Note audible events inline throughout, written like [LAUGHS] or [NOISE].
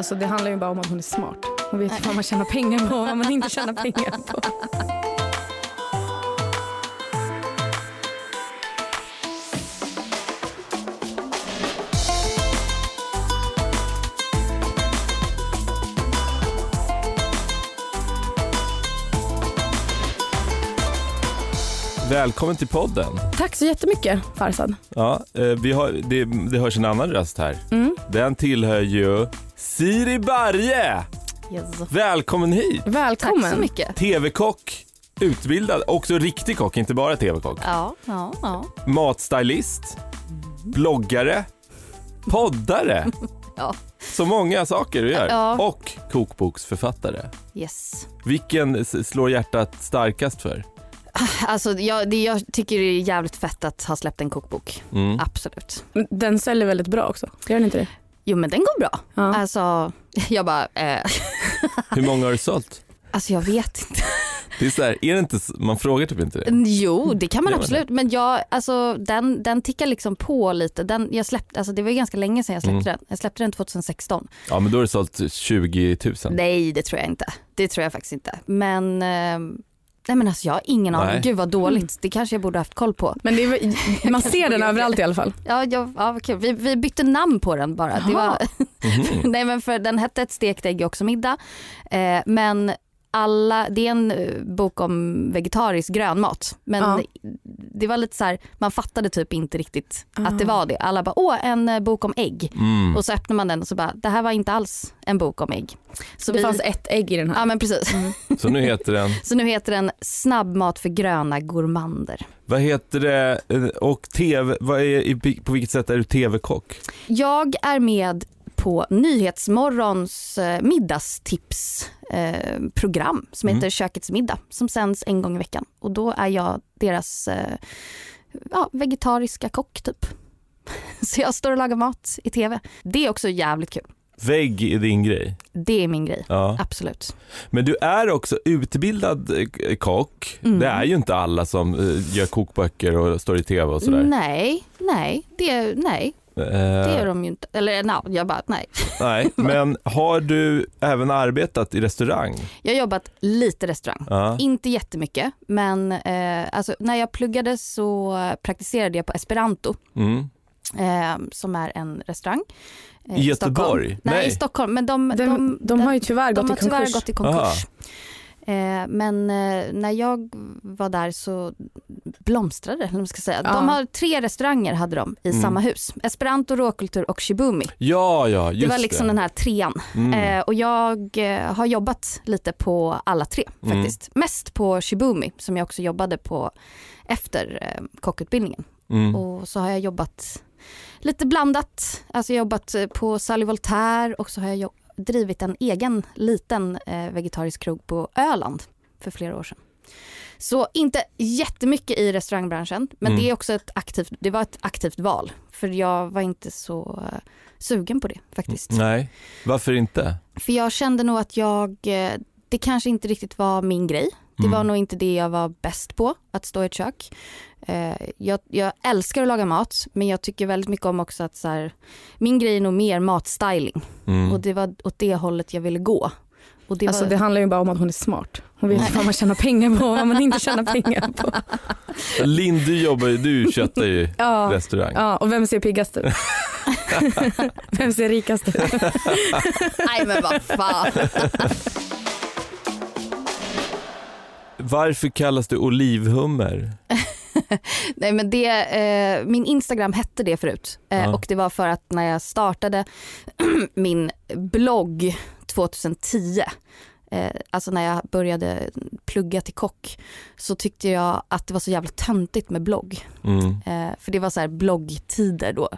Alltså det handlar ju bara om att hon är smart. Hon vet vad man tjänar pengar på och vad man inte tjänar pengar på. Välkommen till podden. Tack så jättemycket Farzad. Ja, eh, vi har, det, det hörs en annan röst här. Mm. Den tillhör ju Siri Barje. Yes. Välkommen hit. Välkommen. Tack så mycket. TV-kock, utbildad, också riktig kock, inte bara TV-kock. Ja, ja, ja. Matstylist, bloggare, poddare. Ja. Så många saker du gör. Ja. Och kokboksförfattare. Yes. Vilken slår hjärtat starkast för? [LAUGHS] Alltså jag, det, jag tycker det är jävligt fett att ha släppt en kokbok. Mm. Absolut. Den säljer väldigt bra också. Gör den inte det? Jo men den går bra. Ja. Alltså [LAUGHS] jag bara, eh, [LAUGHS] Hur många har du sålt? alltså jag vet inte. Det är så här, är det inte, man frågar typ inte det. Jo det kan man absolut. Men jag, alltså den, den tickar liksom på lite. Den, jag släppte, alltså det var ju ganska länge sedan jag släppte Mm. den. Jag släppte den 2016. Ja men då har du sålt 20 000. Nej det tror jag inte. Det tror jag faktiskt inte. Men, eh, nej men alltså jag har ingen aning. Gud vad dåligt. Det kanske jag borde haft koll på. Men det är, [LAUGHS] man ser den överallt i alla fall. Ja, ja, ja kul. Vi, vi bytte namn på den bara. Var, Mhm. [LAUGHS] nej, men för den hette Ett stekt ägg är också middag. Eh, men alla, det är en eh, bok om vegetarisk grönmat. Men Ja. det var lite så här, man fattade typ inte riktigt att det Ah. var det. Alla bara, åh en eh, bok om ägg. Mm. Och så öppnar man den och så bara, det här var inte alls en bok om ägg. Så det vi, fanns ett ägg i den här. Ja men precis. Så nu heter den, [LAUGHS] Så nu heter den Snabbmat för gröna gourmander. vad heter det, eh, och TV, vad är, på vilket sätt är du TV-kock? Jag är med på Nyhetsmorgons eh, middagstipsprogram eh, som Mm. heter Kökets middag som sänds en gång i veckan. Och då är jag deras eh, ja, vegetariska kock typ. [LAUGHS] Så jag står och lagar mat i tv. Det är också jävligt kul. Vägg är din grej. Det är min grej, Ja. absolut. Men du är också utbildad kock. Mm. Det är ju inte alla som gör kokböcker och står i TV och sådär. Nej, nej, det, nej, det gör de ju inte. Eller nej, jag bara nej. nej. [LAUGHS] Men har du även arbetat i restaurang? Jag har jobbat lite restaurang. Ja. Inte jättemycket, men eh, alltså, när jag pluggade så praktiserade jag på Esperanto, Mm. eh, som är en restaurang. eh, I Stockholm. Göteborg? Nej, Nej. i Stockholm. Men de, De, de, den- har ju tyvärr de gått har i tyvärr konkurs. gått i konkurs. Eh, men eh, när jag var där så blomstrade det, eller man ska säga. Ja. De har tre restauranger hade de i Mm. samma hus. Esperanto, råkultur och Shibumi. Ja, ja, just det var liksom den här trean. Mm. Eh, och jag har jobbat lite på alla tre Mm. faktiskt. Mest på Shibumi som jag också jobbade på efter kockutbildningen. Mm. Och så har jag jobbat lite blandat. Alltså jag har jobbat på Sally Voltaire och så har jag drivit en egen liten eh, vegetarisk krog på Öland för flera år sedan. Så inte jättemycket i restaurangbranschen, men Mm. det är också ett aktivt, det var ett aktivt val. För jag var inte så eh, sugen på det faktiskt. Nej, varför inte? För jag kände nog att jag, eh, det kanske inte riktigt var min grej. Det Mm. var nog inte det jag var bäst på, att stå i ett kök. Eh, jag, jag älskar att laga mat, men jag tycker väldigt mycket om också att så här, min grej är nog mer matstyling. Mm. Och det var åt det hållet jag ville gå. Och det Alltså var, det handlar ju bara om att hon är smart. Hon vet vad man tjänar pengar på och vad man inte tjänar [LAUGHS] pengar på. Linn, du jobbar ju, du köttar ju Ja, restaurang. ja och vem ser piggast ut? [LAUGHS] vem ser rikast ut? Nej men vad fan. Varför kallas du olivhummer? [LAUGHS] Nej men det, eh, min Instagram hette det förut. Eh, Ja. Och det var för att när jag startade [CLEARS THROAT] min blogg 2010, eh, alltså när jag började plugga till kock, så tyckte jag att det var så jävla töntigt med blogg. Mm. Eh, för det var så här bloggtider då.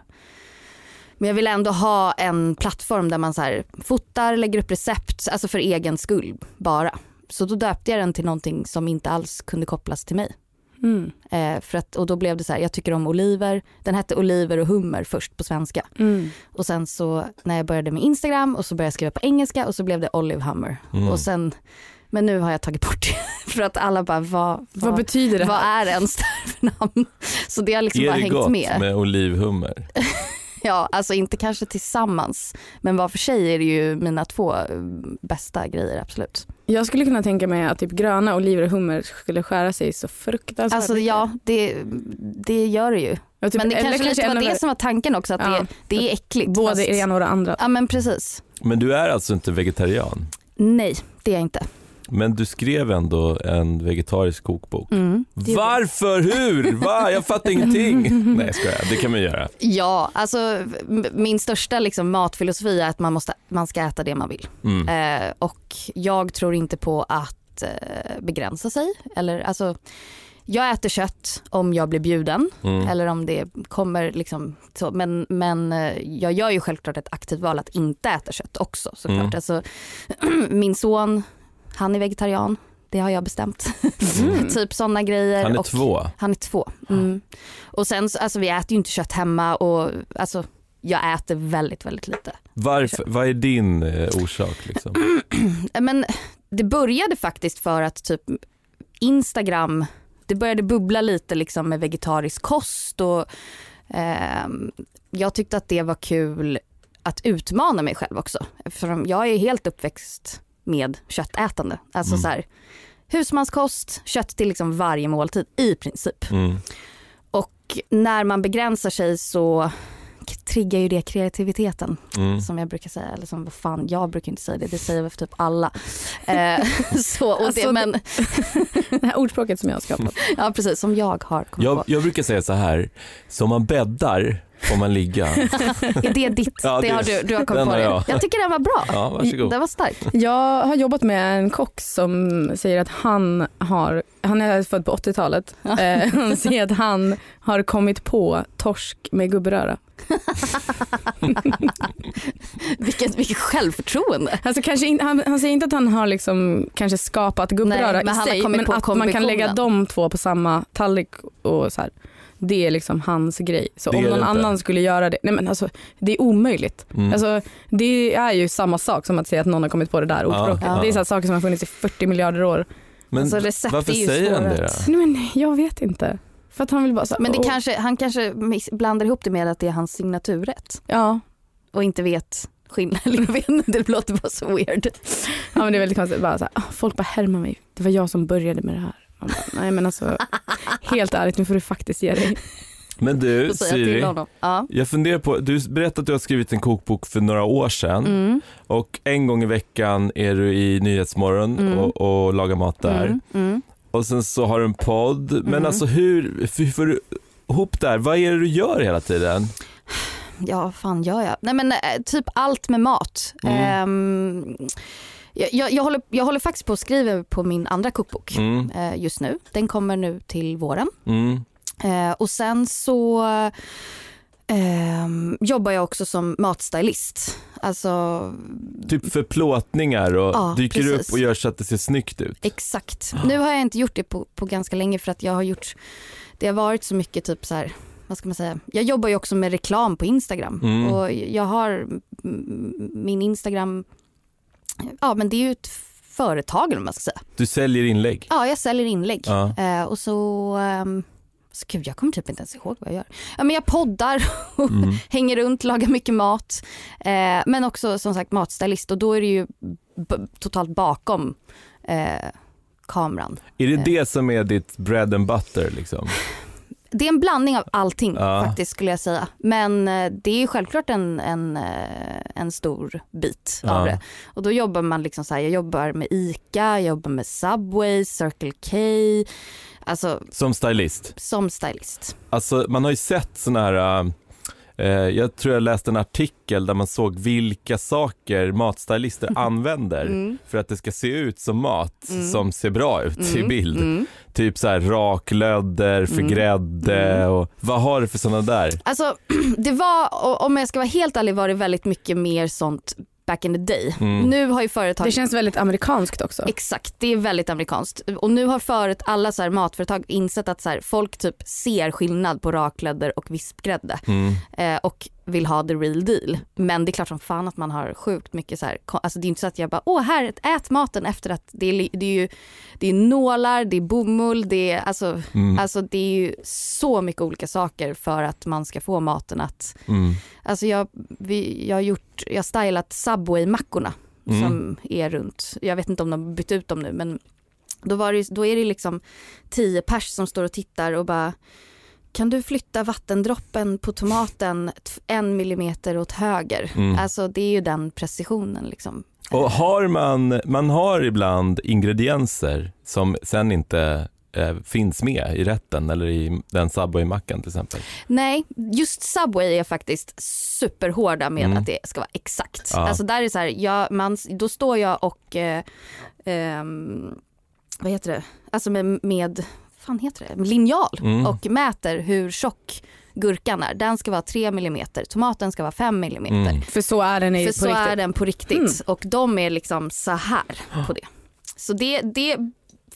Men jag ville ändå ha en plattform där man så här fotar, lägger upp recept, alltså för egen skull bara. Så då döpte jag den till någonting som inte alls kunde kopplas till mig. Mm. Eh, för att, och då blev det så här, jag tycker om oliver. Den hette oliver och hummer först på svenska. Mm. Och sen så när jag började med Instagram och så började jag skriva på engelska och så blev det olive hummer. Mm. Och sen, men nu har jag tagit bort det [LAUGHS] för att alla bara, vad, Vad vad, betyder det vad här? är ens det för namn? Så det har liksom Är bara det hängt gott med. med olivhummer? [LAUGHS] Ja, alltså inte kanske tillsammans, men var för sig är det ju mina två bästa grejer absolut. Jag skulle kunna tänka mig att typ gröna oliver och hummer skulle skära sig så fruktansvärt Alltså ja, det, det gör det ju. Ja, typ, men det eller kanske lite var det som var tanken också, att Ja. det, det är äckligt. Både fast- det ena och det andra. Ja men precis. Men du är alltså inte vegetarian? Nej, det är jag inte. Men du skrev ändå en vegetarisk kokbok. Mm. Varför? Hur? Va? Jag fattar ingenting. [LAUGHS] Nej jag skojar, det kan man göra. Ja, alltså min största liksom, matfilosofi är att man, måste, man ska äta det man vill. Mm. Eh, och jag tror inte på att eh, begränsa sig. Eller, alltså, jag äter kött om jag blir bjuden Mm. eller om det kommer liksom så. Men, men eh, jag gör ju självklart ett aktivt val att inte äta kött också såklart. Mm. Alltså, [CLEARS THROAT] min son, han är vegetarian. Det har jag bestämt. Mm. [LAUGHS] typ sådana grejer. Han är och, två. Han är två. Mm. Och sen så- alltså vi äter ju inte kött hemma och alltså jag äter väldigt, väldigt lite. Varför, vad är din eh, orsak liksom? [CLEARS THROAT] Men det började faktiskt för att typ Instagram, det började bubbla lite liksom med vegetarisk kost och ehm, jag tyckte att det var kul att utmana mig själv också. För jag är helt uppväxt med köttätande. Alltså Mm. så här, husmanskost, kött till liksom varje måltid i princip. Mm. Och när man begränsar sig så triggar ju det kreativiteten Mm. som jag brukar säga. Eller som vad fan, jag brukar inte säga det, det säger väl för typ alla. Eh, [LAUGHS] så, och Alltså, det, men, [LAUGHS] Det här ordspråket som jag har skapat. ja precis, som jag har kommit Jag, på. jag brukar säga så här, som man bäddar får man ligga. [LAUGHS] Är det ditt? Ja, det, det- har du, du har kommit på det. jag. Jag tycker den var bra. Ja, varsågod. Den var stark. Jag har jobbat med en kock som säger att han har, han är född på 80-talet, eh, han säger att han har kommit på torsk med gubbröra. [LAUGHS] Vilket, vilket självförtroende. Alltså kanske in, han, han säger inte att han har liksom kanske skapat gubbröra Nej, men i han har sig kommit men på att man kan lägga de två på samma tallrik och så här. Det är liksom hans grej. Så Det om någon annan skulle göra det, nej men alltså det är omöjligt. Mm. Alltså, det är ju samma sak som att säga att någon har kommit på det där ordspråket. Ja. Det är så här saker som har funnits i 40 miljarder år. Men alltså, recept varför är ju säger han det då? Nej, men jag vet inte. För att han vill bara så Men det kanske, han kanske blandar ihop det med att det är hans signaturrätt Ja. och inte vet skillnaden. [LAUGHS] Jag vet inte, det låter bara så weird. ja men det är väldigt konstigt. Bara så här, "Ah, folk bara härmar mig. Det var jag som började med det här. Man bara, Nej men alltså helt ärligt nu får du faktiskt ge dig. Men du Siri, honom. Ja. jag funderar på, du berättade att du har skrivit en kokbok för några år sedan Mm. och en gång i veckan är du i Nyhetsmorgon Mm. och, och lagar mat där. Mm. Mm. Och sen så har du en podd. Men Mm. alltså hur, hur får du ihop det här? Vad är det du gör hela tiden? Ja, vad fan gör jag? Nej men eh, typ allt med mat. Mm. Ehm, jag, jag, jag, håller, jag håller faktiskt på att skriva på min andra kokbok Mm. eh, just nu. Den kommer nu till våren. Mm. Eh, och sen så ehm, jobbar jag också som matstylist. Alltså Typ för plåtningar och Ja, dyker precis. upp och gör så att det ser snyggt ut. exakt. Nu har jag inte gjort det på, på ganska länge för att jag har gjort, det har varit så mycket typ så här, vad ska man säga, jag jobbar ju också med reklam på Instagram Mm. och jag har min Instagram, ja men det är ju ett företag eller man ska säga. Du säljer inlägg. Ja, jag säljer inlägg Ja. eh, och så, ehm, så gud jag kommer typ inte ens ihåg vad jag gör. Ja, men jag poddar [LAUGHS] och Mm. hänger runt, lagar mycket mat. Eh, men också som sagt matstylist och då är det ju totalt bakom eh, kameran. Är det Eh. det som är ditt bread and butter liksom? Det är en blandning av allting Ja. faktiskt skulle jag säga. Men eh, det är ju självklart en, en, eh, en stor bit Ja. av det. Och då jobbar man liksom så här, jag jobbar med ICA, jag jobbar med Subway, Circle K, alltså Som stylist? som stylist. Alltså man har ju sett sådana här, eh, jag tror jag läste en artikel där man såg vilka saker matstylister [LAUGHS] använder Mm. för att det ska se ut som mat Mm. som ser bra ut i Mm, bild. mm. Typ så här raklödder för Mm. grädde och vad har du för sådana där? Alltså [CLEARS THROAT] det var, om jag ska vara helt ärlig var det väldigt mycket mer sånt back in the day. Mm. Nu har ju företag Det känns väldigt amerikanskt också. Exakt, det är väldigt amerikanskt. Och nu har förut alla så här matföretag insett att så här, folk typ ser skillnad på raklödder och vispgrädde. Mm. Eh, och vill ha the real deal. Men det är klart som fan att man har sjukt mycket så här, alltså det är inte så att jag bara, åh här, ät maten efter att det är, det är ju det är nålar, det är bomull, det är, alltså, Mm. alltså det är ju så mycket olika saker för att man ska få maten att, Mm. alltså jag, vi, jag har gjort, jag har stylat Subway-mackorna Mm. som är runt, jag vet inte om de har bytt ut dem nu men då, var det, då är det liksom tio pers som står och tittar och bara kan du flytta vattendroppen på tomaten en millimeter åt höger? Mm. Alltså det är ju den precisionen liksom. Och har man, man har ibland ingredienser som sen inte eh, finns med i rätten eller i den Subway-mackan till exempel. Nej, just Subway är faktiskt superhårda med Mm. att det ska vara exakt. Ja. Alltså där är så här, jag, man, då står jag och, eh, ehm, vad heter det, alltså med, med fan heter det, linjal Mm. och mäter hur tjock gurkan är. Den ska vara 3 mm, tomaten ska vara 5 mm. Mm. För så är den i, För på så riktigt. är den på riktigt Mm. och de är liksom så här på det. Så det, det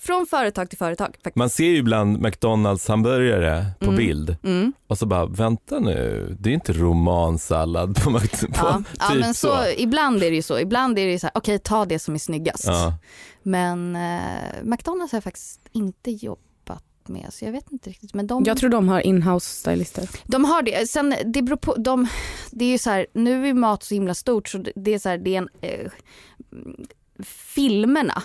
från företag till företag faktiskt. Man ser ju ibland McDonalds hamburgare på Mm. bild Mm. och så bara, vänta nu, det är inte romansallad på, Mc- på Ja, ja typ men så, ibland är det ju så. Ibland är det ju så här, okej ta det som är snyggast. Ja. Men eh, McDonalds har jag faktiskt inte jobbat med så jag vet inte riktigt. Men de, Jag tror de har inhouse stylister. de har det. Sen det beror på, de, det är ju så här, nu är mat så himla stort så det- är så här, det är en, eh, filmerna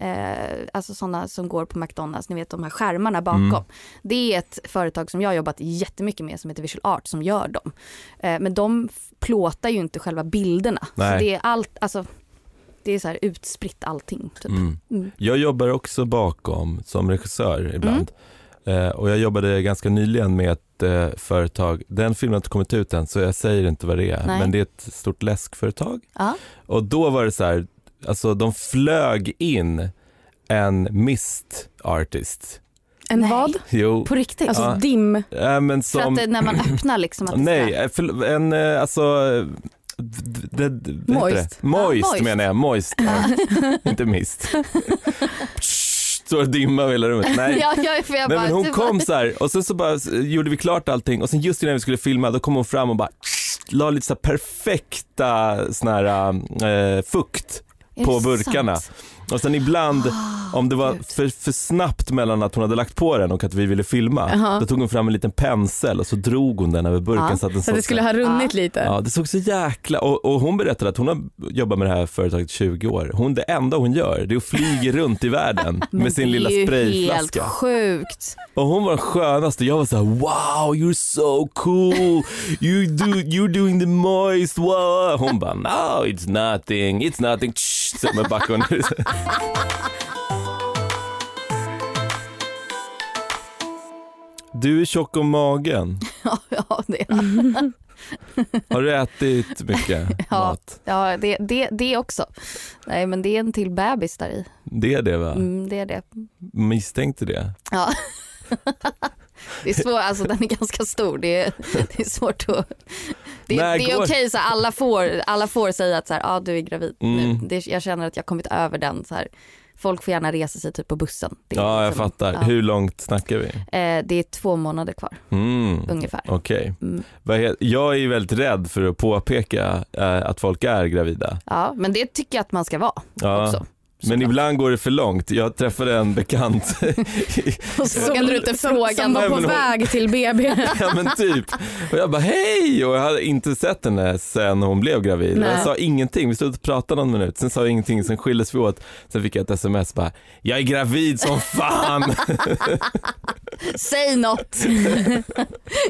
Eh, alltså sådana som går på McDonalds, ni vet de här skärmarna bakom. Mm. Det är ett företag som jag har jobbat jättemycket med som heter Visual Art som gör dem. Eh, men de plåtar ju inte själva bilderna. Nej. Så det är allt, alltså det är så här utspritt allting. Typ. Mm. Mm. Jag jobbar också bakom som regissör ibland. Eh, och jag jobbade ganska nyligen med ett eh, företag, den filmen har inte kommit ut än så jag säger inte vad det är, Nej. men det är ett stort läskföretag. Ja. Och då var det så här, alltså de flög in en mist artist. En Nej. vad? Jo, På riktigt? Alltså Ja. dim. äh, men För som, att det, när man öppnar liksom att nej, eh, för, en eh, alltså d- d- d- vad heter Moist. det? Moist, Ja, moist. menar jag, moist, ja. [LAUGHS] inte mist. [LAUGHS] Står och dimma över hela rummet. Nej. Ja, ja, för jag Nej men hon kom bara- så här och sen så bara gjorde vi klart allting och sen just innan vi skulle filma då kom hon fram och bara la lite så perfekta såna här eh, fukt på det burkarna. sant? Och sen ibland Ah, om det var för, för snabbt mellan att hon hade lagt på den och att vi ville filma Jaha. då tog hon fram en liten pensel och så drog hon den över burken Ja, så att den Så att det skulle ha runnit lite. Ja, det såg så jäkla... Och, och hon berättade att hon har jobbat med det här företaget i 20 år. Hon, det enda hon gör det är att flyga runt i världen [LAUGHS] med sin lilla Det är ju sprayflaska. helt sjukt. Och hon var den skönaste. Jag var så här: wow you're so cool. You do, you're doing the moist. Wow. Hon bara no it's nothing, it's nothing. Tsch, med ut. [LAUGHS] [LAUGHS] Du är tjock om magen. [LAUGHS] Ja, ja, det, [LAUGHS] Har du ätit mycket Ja. mat? ja det, det, det också. Nej men det är en till bebis där i. Det är det va? Mm, det är det. Misstänkte det. Ja. Det är svårt, alltså den är ganska stor. Det är, det är svårt att... Det, det är okej, så här, alla, får, alla får säga att så här, ah, du är gravid nu. Mm. Det, jag känner att jag kommit över den. Så här. Folk får gärna resa sig typ på bussen. Ja jag liksom- fattar. ja. Hur långt snackar vi? Eh, det är två månader kvar Mm. ungefär. Okej. Mm. Vad he- Jag är ju väldigt rädd för att påpeka eh, att folk är gravida. Ja, men det tycker jag att man ska vara Ja. också. Men ibland går det för långt. Jag träffade en bekant, [LAUGHS] Så vågade du inte fråga som var på hon- väg till BB. [LAUGHS] ja men typ. Och jag bara hej och jag hade inte sett henne sen hon blev gravid. Jag sa ingenting, vi stod och pratade någon minut, sen sa jag ingenting, sen skildes vi åt. Sen fick jag ett sms bara, jag är gravid som fan. [LAUGHS] Säg något!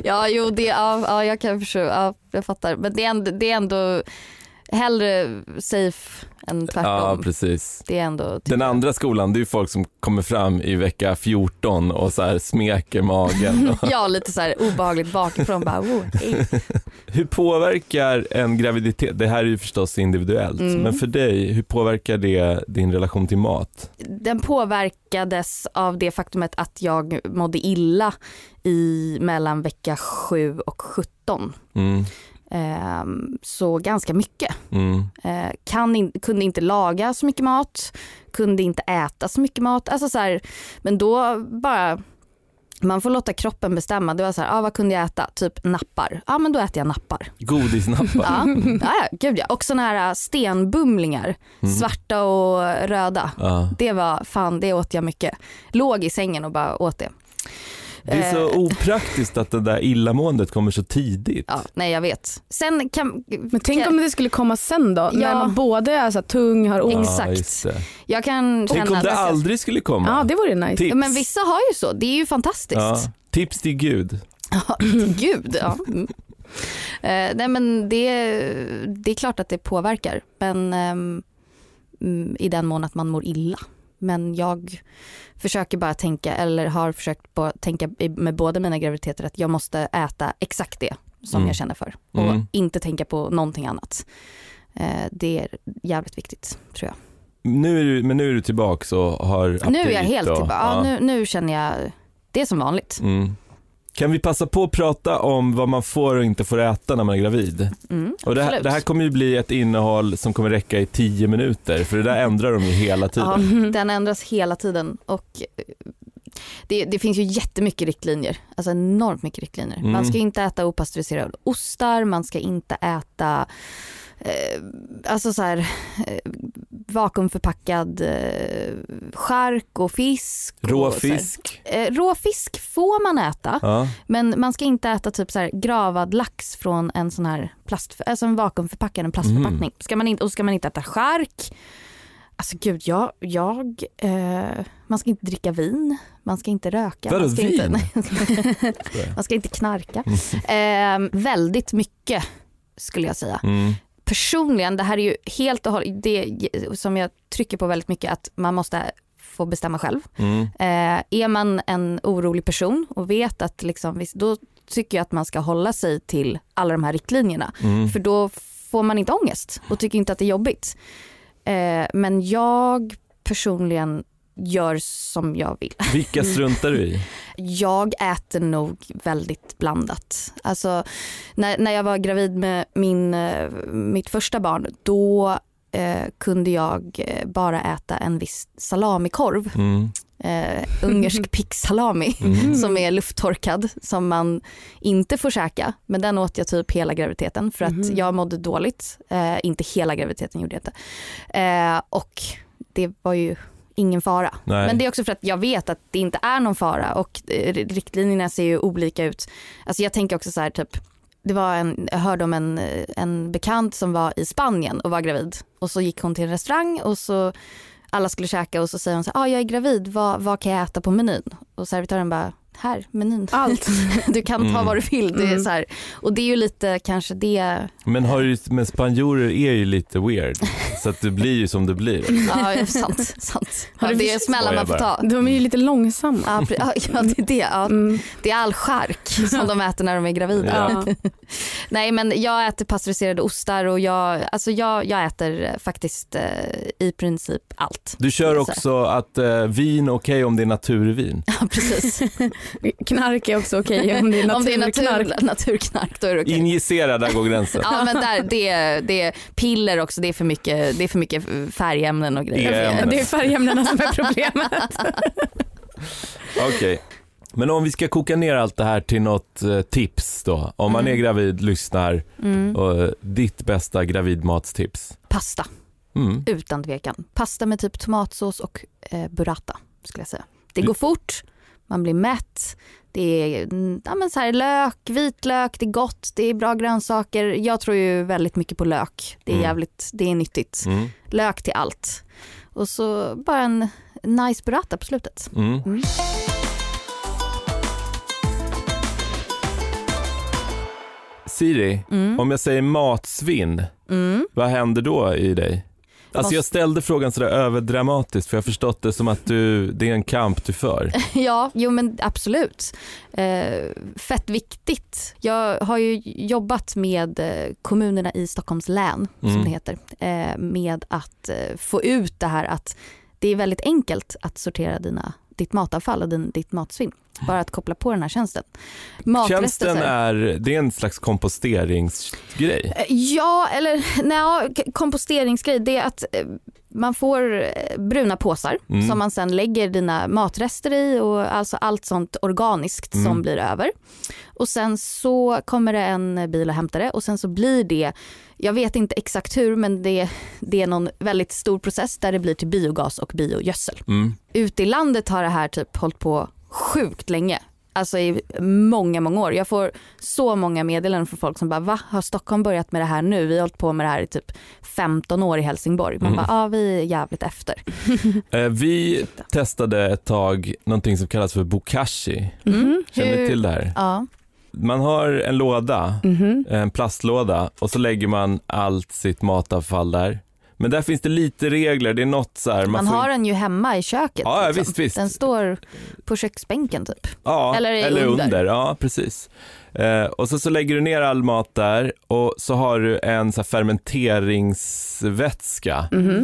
ja, jo, det, ja, ja, jag kan förstå, ja, jag fattar. Men det är ändå, det är ändå hellre safe än ja tvärtom. precis. det är ändå, Den andra skolan, det är ju folk som kommer fram i vecka 14 och så här smeker magen. [LAUGHS] ja, lite så här obehagligt bakifrån bara, oh, hej. [LAUGHS] Hur påverkar en graviditet, det här är ju förstås individuellt, Mm. men för dig, hur påverkar det din relation till mat? Den påverkades av det faktumet att jag mådde illa i mellan vecka 7 och 17. Mm, Ehm, så ganska mycket. mm, Eh, kan in, kunde inte laga så mycket mat, kunde inte äta så mycket mat. Alltså så här, men då bara man får låta kroppen bestämma. Det var så här, ah, vad kunde jag äta? Typ nappar. Ja men då äter jag nappar. Godisnappar. Ja, ja, ja gud ja. Och såna här äh, stenbumlingar, Mm. svarta och röda. Ja. Det var fan, det åt jag mycket. Låg i sängen och bara åt det. Det är så Eh, opraktiskt att det där illamåendet kommer så tidigt. Ja, nej jag vet. Sen kan, Men tänk om det skulle komma sen då, när Ja. man både är så tung, har ont. Ja, exakt. det. jag kan Tänk känna om det att- aldrig skulle komma. Ja det vore nice. Tips. Ja, Men vissa har ju så, det är ju fantastiskt. Ja. Tips till Gud. Ja, [LAUGHS] Gud, ja. Eh, nej men det, det är klart att det påverkar, men mm, i den mån att man mår illa. Men jag försöker bara tänka, eller har försökt bara tänka med båda mina graviditeter att jag måste äta exakt det som Mm. jag känner för och Mm. inte tänka på någonting annat. Eh, det är jävligt viktigt tror jag. Nu är du, men nu är du tillbaka och har nu är jag aptit helt och- tillbaka, ja, nu, nu känner jag det är som vanligt. Mm. Kan vi passa på att prata om vad man får och inte får äta när man är gravid? Mm, Och det, här, det här kommer ju bli ett innehåll som kommer räcka i tio minuter för det där ändrar de ju hela tiden. Ja, [LAUGHS] den ändras hela tiden och eh, det, det finns ju jättemycket riktlinjer, alltså enormt mycket riktlinjer. Mm. Man ska inte äta opastöriserade ostar, man ska inte äta eh, alltså så här, eh, vakuumförpackad eh, chark och fisk. Rå fisk. Eh, rå fisk får man äta, Ja. men man ska inte äta typ så gravad lax från en sån här plast, alltså en vakuumförpackad en plastförpackning. Mm. Ska man inte, och ska man inte äta chark. Alltså gud, jag, jag eh, man ska inte dricka vin, man ska inte röka. Vadå, man ska Inte, vin? [LAUGHS] nej, man ska inte knarka. Eh, väldigt mycket skulle jag säga. Mm. Personligen, det här är ju helt och hållet, det som jag trycker på väldigt mycket, att man måste få bestämma själv. Mm. Eh, är man en orolig person och vet att liksom, då tycker jag att man ska hålla sig till alla de här riktlinjerna. Mm. För då får man inte ångest och tycker inte att det är jobbigt. Eh, men jag personligen gör som jag vill. [LAUGHS] Vilka struntar du i? Jag äter nog väldigt blandat. Alltså, när, när jag var gravid med min, eh, mitt första barn, då eh, kunde jag eh, bara äta en viss salamikorv. Mm. Eh, ungersk [LAUGHS] picksalami [LAUGHS] Mm. som är lufttorkad som man inte får käka. Men den åt jag typ hela graviditeten för att Mhm. jag mådde dåligt. Eh, inte hela graviditeten gjorde jag inte. Eh, och det var ju ingen fara. Nej. Men det är också för att jag vet att det inte är någon fara och eh, riktlinjerna ser ju olika ut. Alltså jag tänker också så här typ det var en, jag hörde om en, eh, en bekant som var i Spanien och var gravid och så gick hon till en restaurang och så alla skulle käka och så säger hon så här, ah, jag är gravid, vad, vad kan jag äta på menyn? Och servitören bara, här menyn. Allt. [LAUGHS] Du kan ta Mm. vad du vill. Det är Mm. så här, och det är ju lite kanske det, Men, har du, men spanjorer är ju lite weird så att det blir ju som det blir. ja sant, sant. Har Ja, du det är visst- smällar man får ta. De är ju lite långsamma. Ja, ja, det är det. Ja, Mm. det är all chark som de äter när de är gravida. Ja. [LAUGHS] Nej men jag äter pastöriserade ostar och jag, alltså jag, jag äter eh, faktiskt eh, i princip allt. Du kör också att eh, vin är okej om det är naturvin. Ja precis. [LAUGHS] Knark är också okej om det är Om det är naturknark. natur, naturknark då är det okej. Injicera, där går gränsen. Ja men där, det, är- det är piller också, det är för mycket, det är för mycket färgämnen och grejer. E-ämnen. Det är färgämnena som är problemet. [LAUGHS] Okej. Men om vi ska koka ner allt det här till något eh, tips då. Om man är Mm. gravid, lyssnar Mm. och eh, ditt bästa gravidmatstips. Pasta, Mm. utan tvekan. Pasta med typ tomatsås och eh, burrata skulle jag säga. Det går fort, man blir mätt, det är ja, men så här, lök, vitlök, det är gott, det är bra grönsaker. Jag tror ju väldigt mycket på lök. Det är Mm. jävligt, det är nyttigt. Mm. Lök till allt. Och så bara en nice burrata på slutet. Mm. Mm. Siri, Mm. om jag säger matsvinn, Mm. vad händer då i dig? Alltså jag ställde frågan sådär överdramatiskt för jag har förstått det som att du, det är en kamp du för. [LAUGHS] Ja, jo men absolut. Eh, fett viktigt. Jag har ju jobbat med eh, kommunerna i Stockholms län, Mm. som det heter, eh, med att få ut det här att det är väldigt enkelt att sortera dina, ditt matavfall och din, ditt matsvinn. Bara att koppla på den här tjänsten. Tjänsten är, det är en slags komposteringsgrej. Ja, eller [LAUGHS] nej, komposteringsgrej, det är att eh, man får eh, bruna påsar Mm. som man sen lägger dina matrester i och alltså allt sånt organiskt Mm. som blir över. Och sen så kommer det en bil och hämtar det och sen så blir det, jag vet inte exakt hur men det, det är någon väldigt stor process där det blir till biogas och biogödsel. Mm. Ute i landet har det här typ hållit på sjukt länge. Alltså i många, många år. Jag får så många meddelanden från folk som bara, va, har Stockholm börjat med det här nu? Vi har hållit på med det här i typ 15 år i Helsingborg. Man Mm. bara, ja vi är jävligt efter. [LAUGHS] Eh, vi testade ett tag någonting som kallas för bokashi. Mhm. Känner Hur- till det här? Ja. Man har en låda, Mhm. en plastlåda och så lägger man allt sitt matavfall där. Men där finns det lite regler, det är något så här. Man, får har den ju hemma i köket. Ja, liksom. visst, visst. Den står på köksbänken typ. Ja, Eller eller, under. under. Ja, precis. Eh, och så, så lägger du ner all mat där och så har du en så fermenteringsvätska Mhm. eh,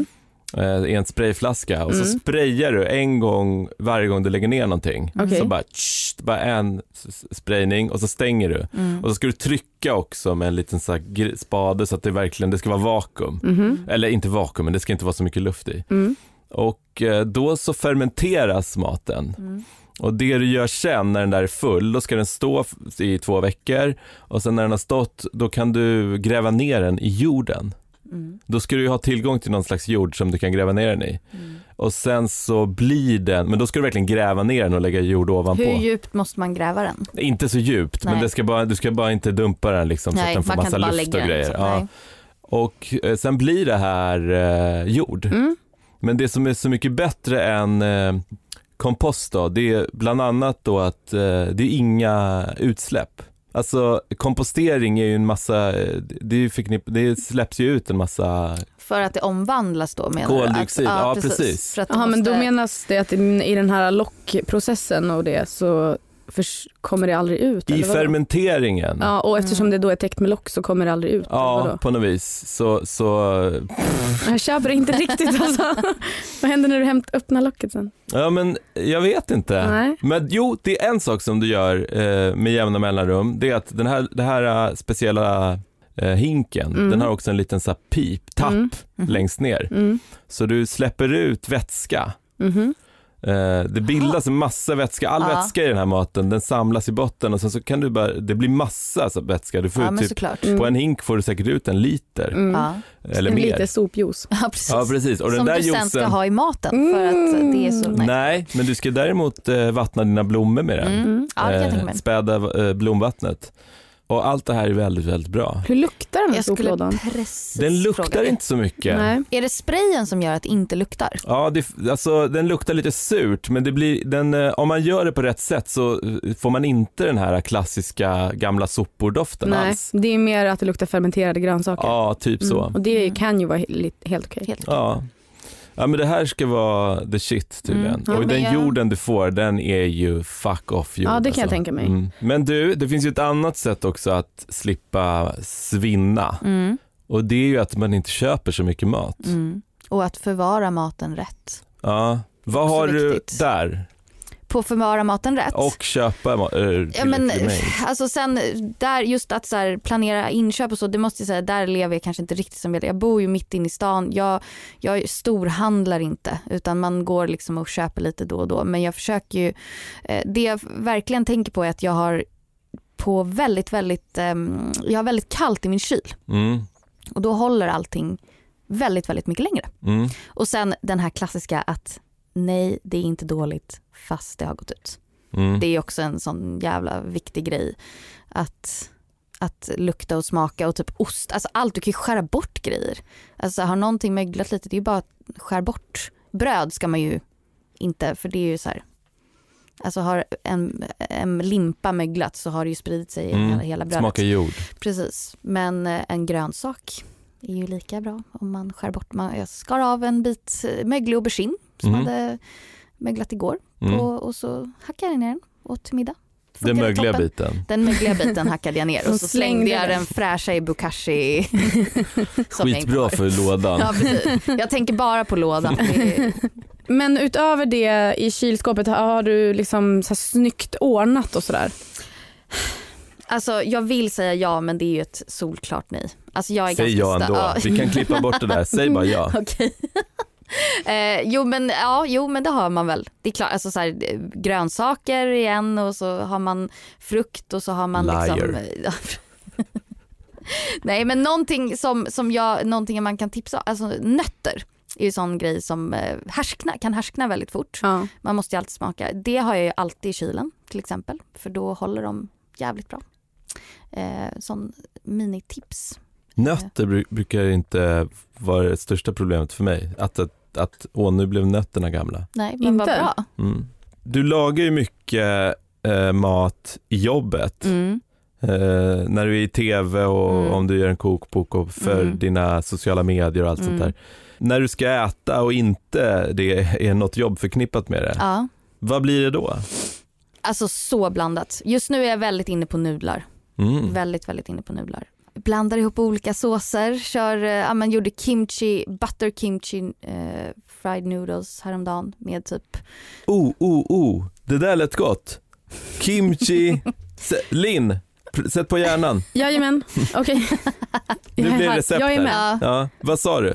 i en sprayflaska och så Mm. sprayar du en gång varje gång du lägger ner någonting. Okej. Så bara, tsch, bara en sprayning och så stänger du. Mm. Och så ska du trycka också med en liten så här spade så att det verkligen det ska vara vakuum. Mhm. Eller inte vakuum, men det ska inte vara så mycket luft i. Mm. Och eh, då så fermenteras maten. Mm. Och det du gör sen när den där är full, då ska den stå i två veckor och sen när den har stått, då kan du gräva ner den i jorden. Mm. Då ska du ju ha tillgång till någon slags jord som du kan gräva ner den i. Mm. Och sen så blir den, men då ska du verkligen gräva ner den och lägga jord ovanpå. Hur djupt måste man gräva den? Inte så djupt, men Nej. det ska bara, du ska bara inte dumpa den liksom, så att Nej, den får massa luft och grejer. Så, Ja. nej. Och eh, sen blir det här eh, jord. Mm. Men det som är så mycket bättre än eh, kompost då, det är bland annat då att eh, det är inga utsläpp. Alltså kompostering är ju en massa, det, är ju förknipp, det släpps ju ut en massa, För att det omvandlas då menar Koldioxid, du? Att, ja, precis. För att det Jaha, men då måste- menas det att i den här lockprocessen och det så kommer det aldrig ut? i fermenteringen, ja, Ja, och eftersom Mm. det då är täckt med lock så kommer det aldrig ut? vadå? på något vis så, så [LAUGHS] Jag köper inte riktigt [LAUGHS] alltså. Vad händer när du hämt, öppnar locket sen? ja men jag vet inte. Nej. Men jo, det är en sak som du gör eh, med jämna mellanrum, det är att den här, det här eh, speciella eh, hinken, Mm. den har också en liten så här pip, tapp Mm. Mhm. längst ner. Mm. Så du släpper ut vätska. Eh, det bildas en massa vätska, all Ja. vätska i den här maten, den samlas i botten och sen så kan du bara, det blir massa så vätska. Du får Ja typ, såklart. Mm. på en hink får du säkert ut en liter Mm. Eller en mer. liter sopjuice. [LAUGHS] ja precis. Ja precis, och den Som där du sen ska ha i maten för att det är så Mm. nice. nej men du ska däremot eh, vattna dina blommor med den. Mm. Mm. Ja Eh, späda eh, blomvattnet. Och allt det här är väldigt, väldigt bra. Hur luktar den här Jag soplådan? Den luktar fråga inte så mycket. Nej. Är det sprayen som gör att det inte luktar? Ja, det, alltså, den luktar lite surt, men det blir, den, eh, om man gör det på rätt sätt så eh, får man inte den här klassiska gamla sopor-doften Nej, alls. det är mer att det luktar fermenterade grönsaker. Ja, typ så. Mm. Och det kan ju vara he- helt okej. Helt Ja. Ja, men det här ska vara the shit tydligen. Mm. Ja, Och den jag- jorden du får, den är ju fuck off jord. Ja, det kan jag alltså. tänka mig. Mm. Men du, det finns ju ett annat sätt också att slippa svinna. Mm. Och det är ju att man inte köper så mycket mat. Mm. Och att förvara maten rätt. Ja. Vad har du viktigt. där? På förvara maten rätt. Och köpa äh, Ja, men, alltså sen där just att så här, planera inköp och så, det måste jag säga, där lever jag kanske inte riktigt som jag Jag bor ju mitt inne i stan. Jag, jag storhandlar inte utan man går liksom och köper lite då och då. Men jag försöker ju, eh, det jag verkligen tänker på är att jag har på väldigt, väldigt, ehm, jag har väldigt kallt i min kyl Mm. och då håller allting väldigt, väldigt mycket längre. Mm. Och sen den här klassiska att nej, det är inte dåligt fast det har gått ut. Mm. Det är också en sån jävla viktig grej. Att, att lukta och smaka och typ ost, alltså allt, du kan ju skära bort grejer. Alltså har någonting möglat lite, det är ju bara att skär bort. Bröd ska man ju inte, för det är ju så här. Alltså har en, en limpa möglat så har det ju spridit sig i Mm. hela, hela brödet. Smaka jord. Precis, men eh, en grönsak är ju lika bra om man skär bort. Man, jag skar av en bit möglig aubergine som Mhm. hade möglat igår Mm. på, och så hackade jag ner den åt till middag. Den mögliga toppen. biten. Den mögliga biten hackade jag ner och Och så slängde jag den. fräscha i bokashi. [LAUGHS] Skitbra för lådan. Ja, precis. Jag tänker bara på lådan. Men utöver det i kylskåpet, har du liksom så här snyggt ordnat och sådär? alltså jag vill säga ja men det är ju ett solklart nej. Alltså jag är Säg ja ändå. Ja. Vi kan klippa bort det där. Säg bara ja. [LAUGHS] Okej. [LAUGHS] Eh, jo, men, ja, jo men det har man väl. Det är klart, alltså, så här, eh, grönsaker igen och så har man frukt och så har man liksom... [LAUGHS] Nej men någonting som, som jag, någonting man kan tipsa alltså nötter är ju sån grej som eh, härskna, kan härskna väldigt fort. Ja. Man måste ju alltid smaka. Det har jag ju alltid i kylen till exempel för då håller de jävligt bra. Eh, sån minitips. Nötter bru- brukar inte vara det största problemet för mig. Att, att, att åh nu blev nötterna gamla. Nej men vad Inte? bra. Mm. Du lagar ju mycket eh, mat i jobbet. Mm. Eh, när du är i tv och Mm. om du gör en kokbok och för Mm. dina sociala medier och allt sånt Mm. där. När du ska äta och inte det är något jobb förknippat med det, Ja. vad blir det då? Alltså så blandat. Just nu är jag väldigt inne på nudlar. Mm. Väldigt, väldigt inne på nudlar. Blandar ihop olika såser, kör, eh, ja men gjorde kimchi, butter kimchi eh, fried noodles häromdagen med typ, Oh, oh, oh, det där lät gott. Kimchi, [LAUGHS] Linn, sätt på hjärnan. Jajamän, okej. Nu Jag är blir det recept Jag är med. ja, Ja, vad sa du?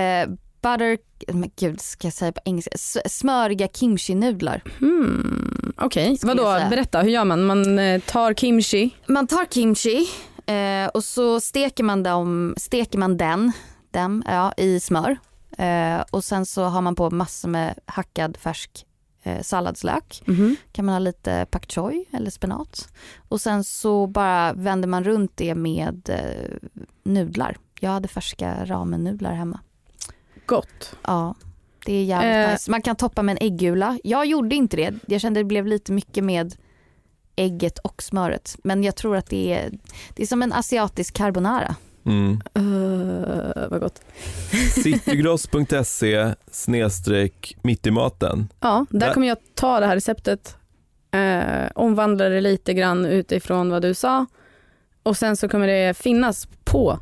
eh, butter, men gud ska jag säga på engelska, S- smöriga kimchi-nudlar. Hmm, okej, jag vadå, berätta, hur gör man? Man eh, tar kimchi, Man tar kimchi eh, och så steker man, dem, steker man den, dem, ja, i smör. Eh, och sen så har man på massor med hackad färsk eh, salladslök. Mhm. kan man ha lite pak choi eller spenat. Och sen så bara vänder man runt det med eh, nudlar. Jag hade färska ramen-nudlar hemma. gott. Ja, det är jävligt Eh. nice. Man kan toppa med en äggula. Jag gjorde inte det. Jag kände det blev lite mycket med ägget och smöret. Men jag tror att det är, det är som en asiatisk carbonara. Mm. Uh, vad gott. [LAUGHS] Citygross.se snedstreck mitt i maten. Ja, där Där- kommer jag ta det här receptet, eh, omvandla det lite grann utifrån vad du sa och sen så kommer det finnas på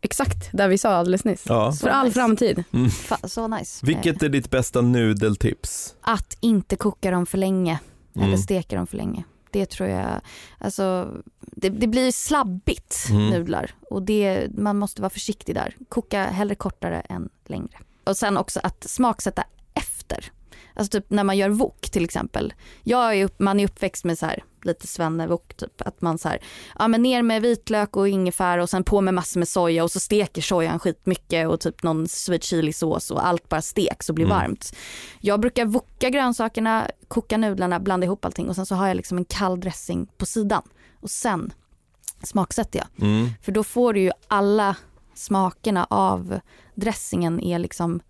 exakt där vi sa alldeles nyss. Ja. För all nice. framtid. Fa- så nice. Vilket är ditt bästa nudeltips? Att inte koka dem för länge. Mm. eller steka dem för länge. Det tror jag, alltså det, det blir slabbigt Mm. nudlar och det, man måste vara försiktig där. Koka hellre kortare än längre. Och sen också att smaksätta efter. Alltså typ när man gör wok till exempel. Jag är upp, man är uppväxt med så här lite svennevok typ. Att man så här, ja men ner med vitlök och ingefära och sen på med massor med soja och så steker sojan skitmycket och typ någon sweet chili sås och allt bara steks och blir Mm. varmt. Jag brukar woka grönsakerna, koka nudlarna, blanda ihop allting och sen så har jag liksom en kall dressing på sidan. Och sen smaksätter jag. Mm. För då får du ju alla smakerna av dressingen är liksom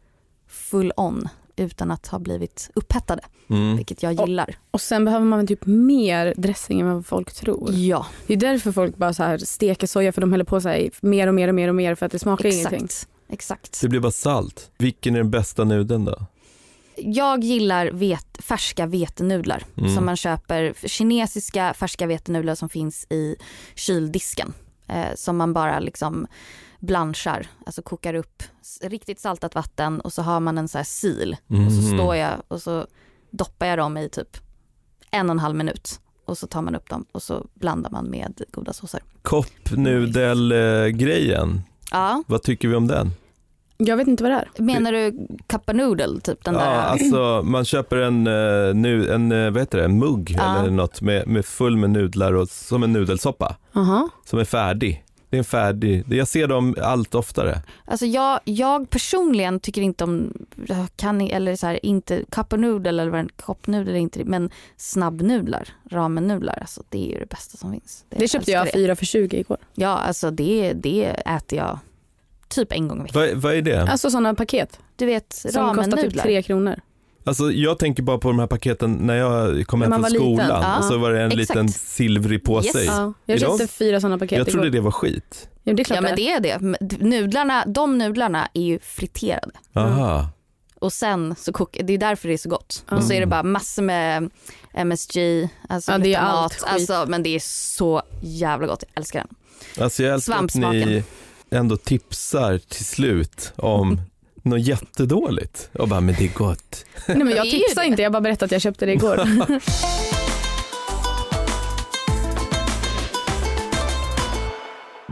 full on utan att ha blivit upphettade, Mm. vilket jag gillar. Och sen behöver man typ mer dressing än vad folk tror. Ja, Det är därför folk bara så här steker soja för de häller på sig mer och mer och mer och mer för att det smakar ingenting. exakt. Exakt. Det blir bara salt. Vilken är den bästa nudeln då? Jag gillar vet, färska vetenudlar Mm. som man köper, kinesiska färska vetenudlar som finns i kyldisken. Eh, som man bara liksom blanchar, alltså kokar upp riktigt saltat vatten och så har man en så här sil och så Mhm. står jag och så doppar jag dem i typ en och en halv minut och så tar man upp dem och så blandar man med goda såser. Koppnudelgrejen, Ja, vad tycker vi om den? Jag vet inte vad det är. menar du cup noodle typ den ja, där? alltså man köper en, eh, nu, en eh, vad heter det, en mugg Ja. eller något med, med full med nudlar och som en nudelsoppa Aha. som är färdig. Det är en färdig, jag ser dem allt oftare. Alltså jag, jag personligen tycker inte om, kan, eller så här, inte cup noodle eller vad en koppnudel inte det, men snabbnudlar, ramennudlar, alltså det är ju det bästa som finns. Det köpte älskar jag det. 4 för 20 igår. Ja, alltså det, det äter jag typ en gång i veckan. Vad, vad är det? Alltså sådana paket Du vet som kostar typ ramennudlar. 3 kronor. Alltså jag tänker bara på de här paketen när jag kom När hem från skolan Ja, och så var det en exakt. liten silvrig påse Yes. Ja, jag köpte fyra sådana paket Jag trodde igår. det var skit. Ja, det är klart Ja men det är det. Nudlarna, de nudlarna är ju friterade. Aha. Och sen så kokar, det är därför det är så gott. Ja. Och så är det bara massor med MSG, alltså Ja, det är allt skit. alltså, men det är så jävla gott, jag älskar den. Alltså jag älskar att ni Svampsmaken. ändå tipsar till slut om [LAUGHS] något jättedåligt. Och bara, men det är gott. Nej, men jag tipsar inte, jag bara berättade att jag köpte det igår. [LAUGHS]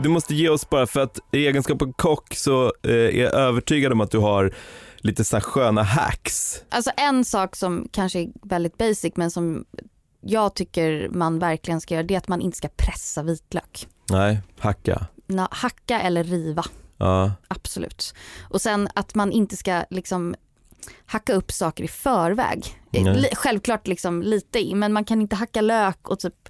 du måste ge oss bara för att i egenskap av kock så eh, är jag övertygad om att du har lite sådana sköna hacks. Alltså en sak som kanske är väldigt basic men som jag tycker man verkligen ska göra det är att man inte ska pressa vitlök. Nej, hacka. Nå, hacka eller riva, Ja. absolut. Och sen att man inte ska liksom hacka upp saker i förväg. Nej. Självklart liksom lite i, men man kan inte hacka lök och typ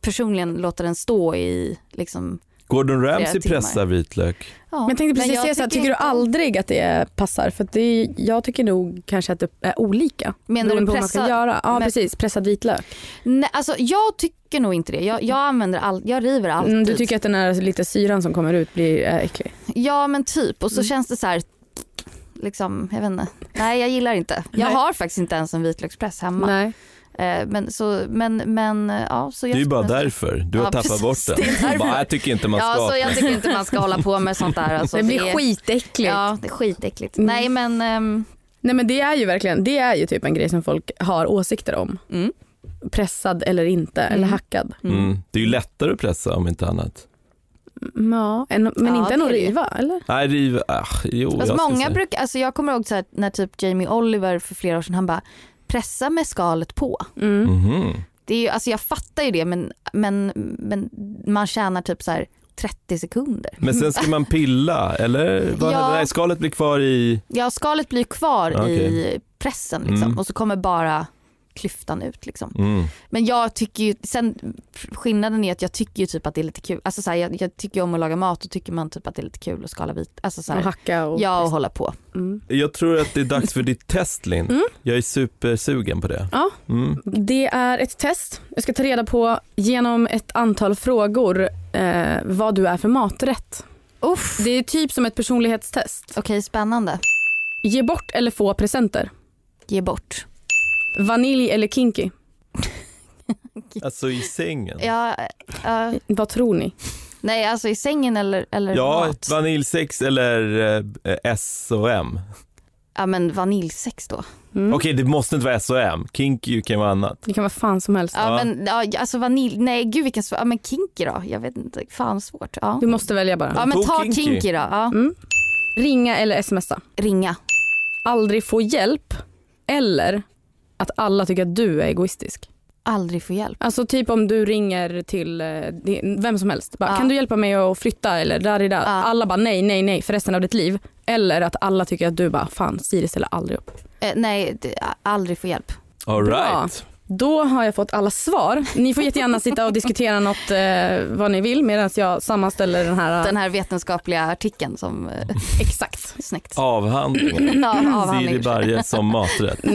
personligen låta den stå i liksom, Gordon Ramsay pressar vitlök. ja. Men jag tänkte precis jag säga så här, tycker du aldrig att det passar? För att det är, jag tycker nog kanske att det är olika. Menar du beroende på vad man ska pressa- göra. Ja men- precis, pressad vitlök. Nej, alltså jag tycker nog inte det. Jag, jag använder all, jag river alltid. Mm, du tycker att den här lite syran som kommer ut blir äh, äcklig? Ja men typ och så Mm. känns det så här liksom, jag vet inte. Nej jag gillar inte. Jag Nej. har faktiskt inte ens en vitlökspress hemma. Nej. Eh, men så, men, men ja så Det är ju bara därför. Du har Ja, tappat precis. bort den. Det bara, jag tycker inte man ska. Ja så jag tycker inte man ska hålla på med sånt där. Alltså, det blir är- skitäckligt. Ja det är skitäckligt. Mm. Nej men ehm, Nej men det är ju verkligen, det är ju typ en grej som folk har åsikter om. mm, Pressad eller inte, Mm. eller hackad. mm. Mm. Det är ju lättare att pressa om inte annat. Mm, Ja, en, men Ja, inte än det att det riva eller? Nej, riv... Ah, jo, Fast jag många brukar, alltså jag kommer ihåg så här, när typ Jamie Oliver för flera år sedan han bara pressa med skalet på. Mm. Mhm. Det är ju, alltså jag fattar ju det men, men, men man tjänar typ så här 30 sekunder. Men sen ska man pilla, eller? Vad, Ja. Nej, skalet blir kvar i... Ja skalet blir kvar Okej. i pressen liksom, Mm. och så kommer bara klyftan ut. Liksom. Mm. Men jag tycker ju, sen skillnaden är att jag tycker ju typ att det är lite kul, alltså så här, jag, jag tycker ju om att laga mat och tycker man typ att det är lite kul att skala vit, alltså så Och här, hacka och... ja och hålla på. Mm. Jag tror att det är dags för ditt test, Linn. Mm. Jag är supersugen på det. Ja. Mm. Det är ett test. Jag ska ta reda på genom ett antal frågor eh, vad du är för maträtt. Uff. Det är typ som ett personlighetstest. Okej spännande. Ge bort eller få presenter. Ge bort. Vanilj eller kinky. [LAUGHS] Alltså i sängen. Ja, ja, Vad tror ni? nej alltså i sängen eller, eller Ja, mat? vaniljsex eller eh, S och M. Ja men vaniljsex då. Mm. Okej, det måste inte vara S och M. Kinky kan vara annat. Det kan vara fan som helst. Ja, Ja. men ja, alltså vanilj, nej gud vilken svår, ja men kinky då? Jag vet inte, fan svårt. Ja, Du måste välja bara. ja men Tog ta kinky. kinky. då. Ja. Mm. Ringa eller smsa. Ringa. Aldrig få hjälp eller att alla tycker att du är egoistisk. Aldrig få hjälp. Alltså typ om du ringer till eh, vem som helst. Bara, Ja. Kan du hjälpa mig att flytta eller där, där. Ja. Alla bara nej, nej, nej för resten av ditt liv. Eller att alla tycker att du bara fan Siri ställer aldrig upp. Eh, nej, aldrig få hjälp. All Bra. Då har jag fått alla svar. Ni får jättegärna sitta och diskutera något eh, vad ni vill medan jag sammanställer den här. Den här vetenskapliga artikeln som, eh, Exakt. snyggt. Avhandlingen. Ja, Siri avhandling. Barje som maträtt. [LAUGHS]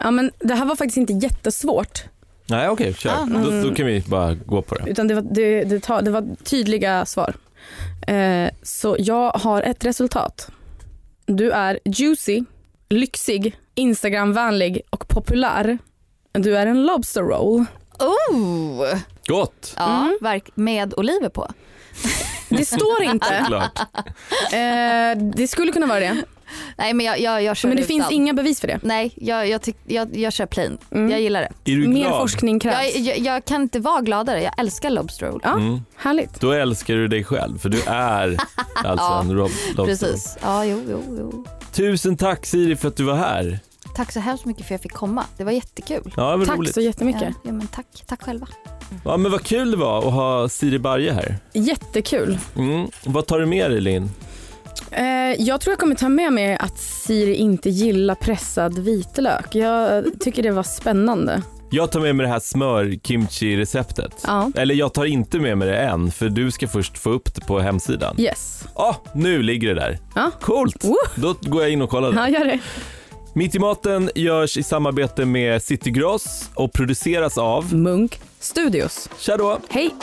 Ja men det här var faktiskt inte jättesvårt. Nej okej, kör. Ah. Då, då kan vi bara gå på det. Utan det var, det, det, det var tydliga svar. Eh, så jag har ett resultat. Du är juicy, lyxig, instagramvänlig och populär. Du är en lobster roll. Oh! Gott! Ja, Mm. verk, med oliver på. Det står inte. [LAUGHS] Eh, det skulle kunna vara det. Nej men jag, jag, jag kör Men det utan. finns inga bevis för det. Nej, jag, jag, tyck, jag, jag kör plain. Mm. Jag gillar det. Är du Mer glad? forskning krävs. Jag, jag, jag kan inte vara gladare. Jag älskar lobster roll. Ja, Mm. härligt. Då älskar du dig själv för du är [LAUGHS] alltså Ja, en lobster. Precis. Ja, jo, jo, jo. Tusen tack Siri för att du var här. Tack så hemskt mycket för att jag fick komma. Det var jättekul. Ja, det var Tack roligt. så jättemycket. Ja, ja, men tack. Tack själva. Ja, men vad kul det var att ha Siri Barje här. Jättekul. Mm. Vad tar du med dig Linn? Eh, jag tror jag kommer ta med mig att Siri inte gillar pressad vitlök. Jag tycker det var spännande. Jag tar med mig det här smör-kimchi-receptet. Ja. Eller jag tar inte med mig det än, för du ska först få upp det på hemsidan. Yes. Ja, nu ligger det där. Ja. Coolt! Woo! Då går jag in och kollar. Ja, gör det. Mitt i maten görs i samarbete med Citygross och produceras av... Munk Studios. Tja då! Hej!